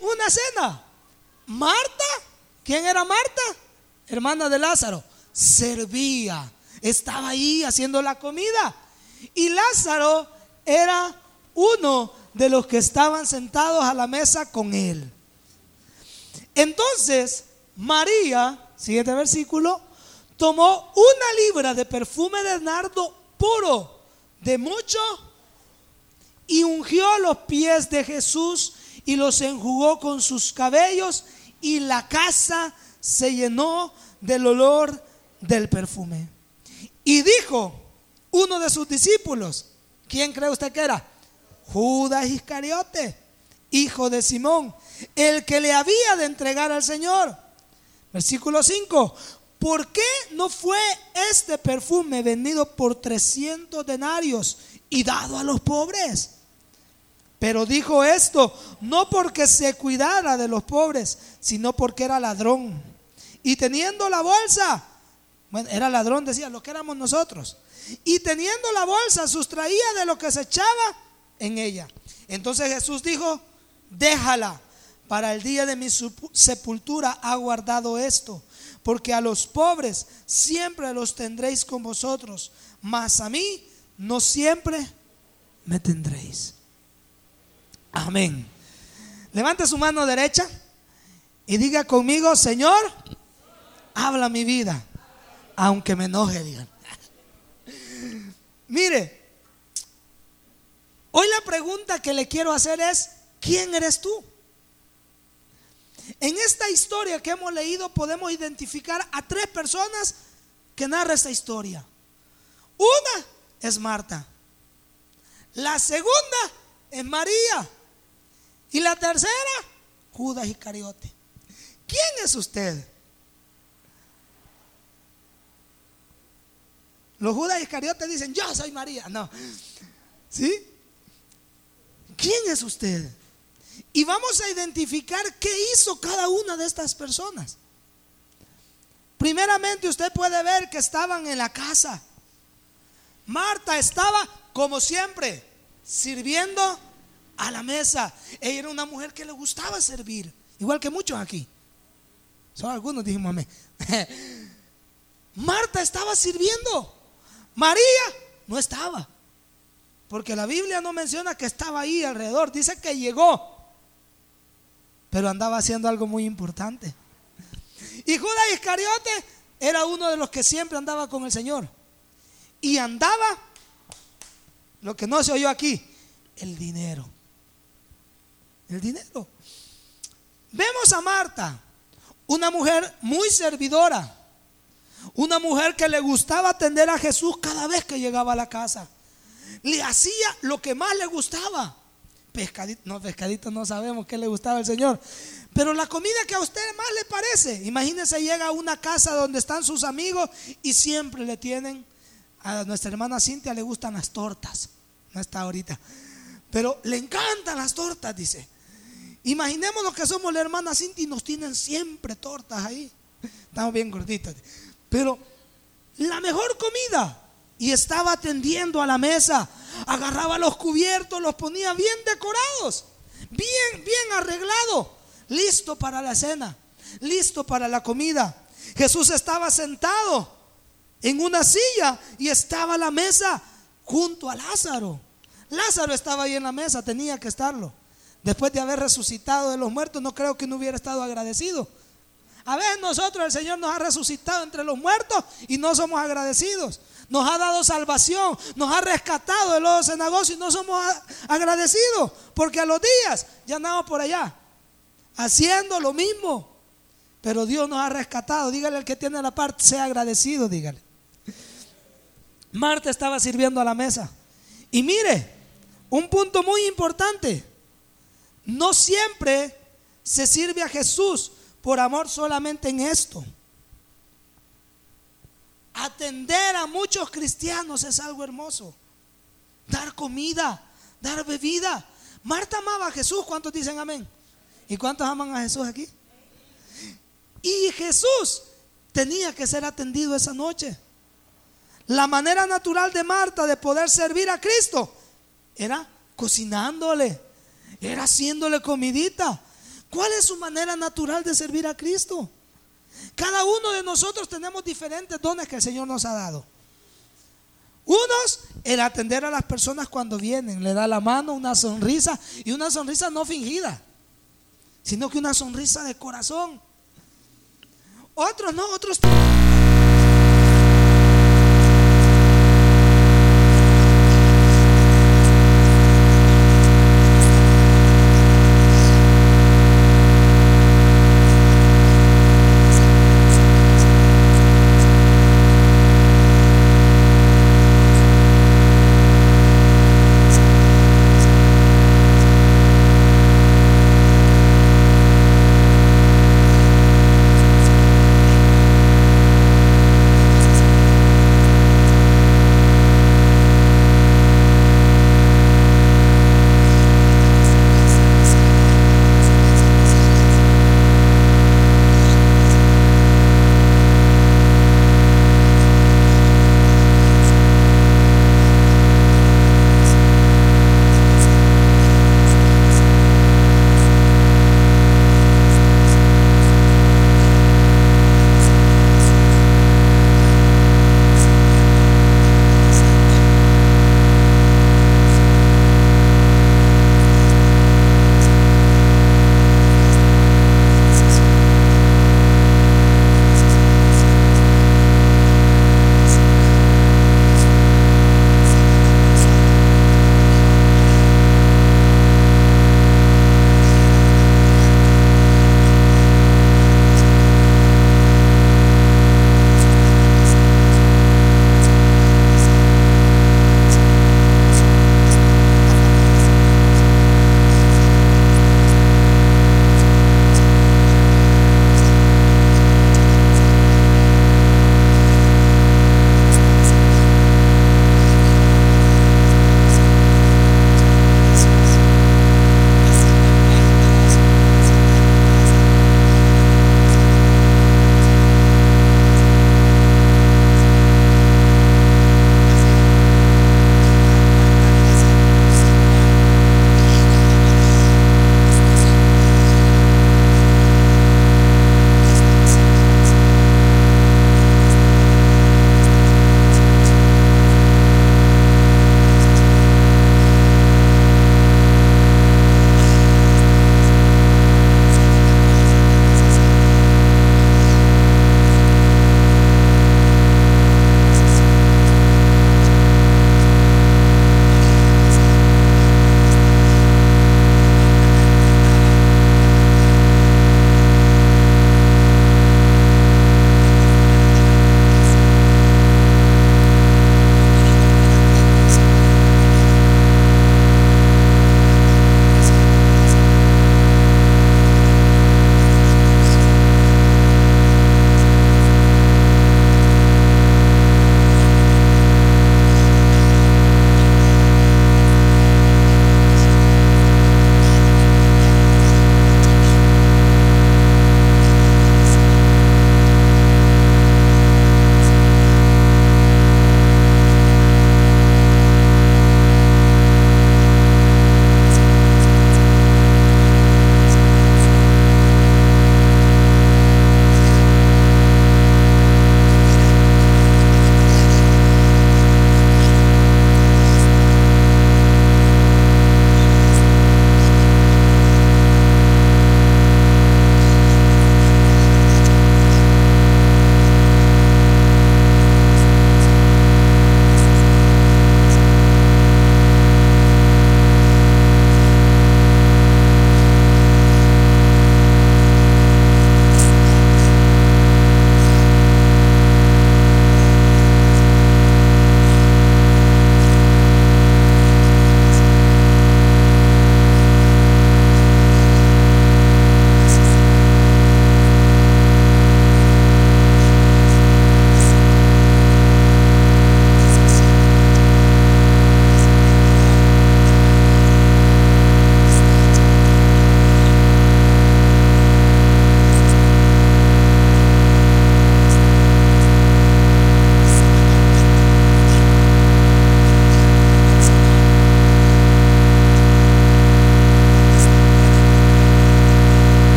una cena. Marta, ¿quién era Marta? Hermana de Lázaro. Servía, estaba ahí haciendo la comida. Y Lázaro era uno de los que estaban sentados a la mesa con él. Entonces, María, siguiente versículo, tomó una libra de perfume de nardo puro, de mucho, y ungió los pies de Jesús y los enjugó con sus cabellos y la casa se llenó del olor del perfume. Y dijo uno de sus discípulos, ¿quién cree usted que era? Judas Iscariote, hijo de Simón, el que le había de entregar al Señor. Versículo 5. ¿Por qué no fue este perfume vendido por 300 denarios y dado a los pobres? Pero dijo esto no porque se cuidara de los pobres, sino porque era ladrón. Y teniendo la bolsa, bueno, era ladrón, decía, lo que éramos nosotros. Y teniendo la bolsa, sustraía de lo que se echaba en ella. Entonces Jesús dijo, déjala, para el día de mi sepultura ha guardado esto, porque a los pobres siempre los tendréis con vosotros, mas a mí no siempre me tendréis. Amén. Levante su mano derecha y diga conmigo, Señor, habla mi vida, aunque me enoje, digan. Mire, Hoy la pregunta que le quiero hacer es, ¿quién eres tú? En esta historia que hemos leído podemos identificar a tres personas que narran esta historia. Una es Marta. La segunda es María. Y la tercera, Judas Iscariote. ¿Quién es usted? Los Judas Iscariote dicen, yo soy María. No. ¿Sí? ¿Quién es usted? Y vamos a identificar qué hizo cada una de estas personas. Primeramente usted puede ver que estaban en la casa. Marta estaba, como siempre, sirviendo a la mesa. Ella era una mujer que le gustaba servir, igual que muchos aquí. Son algunos dijimos amén. Marta estaba sirviendo. María no estaba. Porque la Biblia no menciona que estaba ahí alrededor, dice que llegó, pero andaba haciendo algo muy importante. Y Judas Iscariote era uno de los que siempre andaba con el Señor. Y andaba, lo que no se oyó aquí, el dinero. El dinero. Vemos a Marta, una mujer muy servidora, una mujer que le gustaba atender a Jesús cada vez que llegaba a la casa le hacía lo que más le gustaba. Pescadito, no, pescadito no sabemos qué le gustaba al Señor. Pero la comida que a usted más le parece. Imagínese, llega a una casa donde están sus amigos y siempre le tienen, a nuestra hermana Cintia le gustan las tortas. No está ahorita. Pero le encantan las tortas, dice. Imaginémonos que somos la hermana Cintia y nos tienen siempre tortas ahí. Estamos bien gorditos. Pero la mejor comida y estaba atendiendo a la mesa. Agarraba los cubiertos, los ponía bien decorados, bien, bien arreglado, listo para la cena, listo para la comida. Jesús estaba sentado en una silla y estaba a la mesa junto a Lázaro. Lázaro estaba ahí en la mesa, tenía que estarlo. Después de haber resucitado de los muertos, no creo que no hubiera estado agradecido. A veces nosotros, el Señor nos ha resucitado entre los muertos y no somos agradecidos nos ha dado salvación, nos ha rescatado de los cenagos y no somos agradecidos, porque a los días ya andamos por allá, haciendo lo mismo. Pero Dios nos ha rescatado. Dígale al que tiene la parte, sea agradecido, dígale. Marta estaba sirviendo a la mesa. Y mire, un punto muy importante. No siempre se sirve a Jesús por amor solamente en esto. Atender a muchos cristianos es algo hermoso. Dar comida, dar bebida. Marta amaba a Jesús. ¿Cuántos dicen amén? ¿Y cuántos aman a Jesús aquí? Y Jesús tenía que ser atendido esa noche. La manera natural de Marta de poder servir a Cristo era cocinándole, era haciéndole comidita. ¿Cuál es su manera natural de servir a Cristo? Cada uno de nosotros tenemos diferentes dones que el Señor nos ha dado. Unos, el atender a las personas cuando vienen, le da la mano, una sonrisa y una sonrisa no fingida, sino que una sonrisa de corazón. Otros no, otros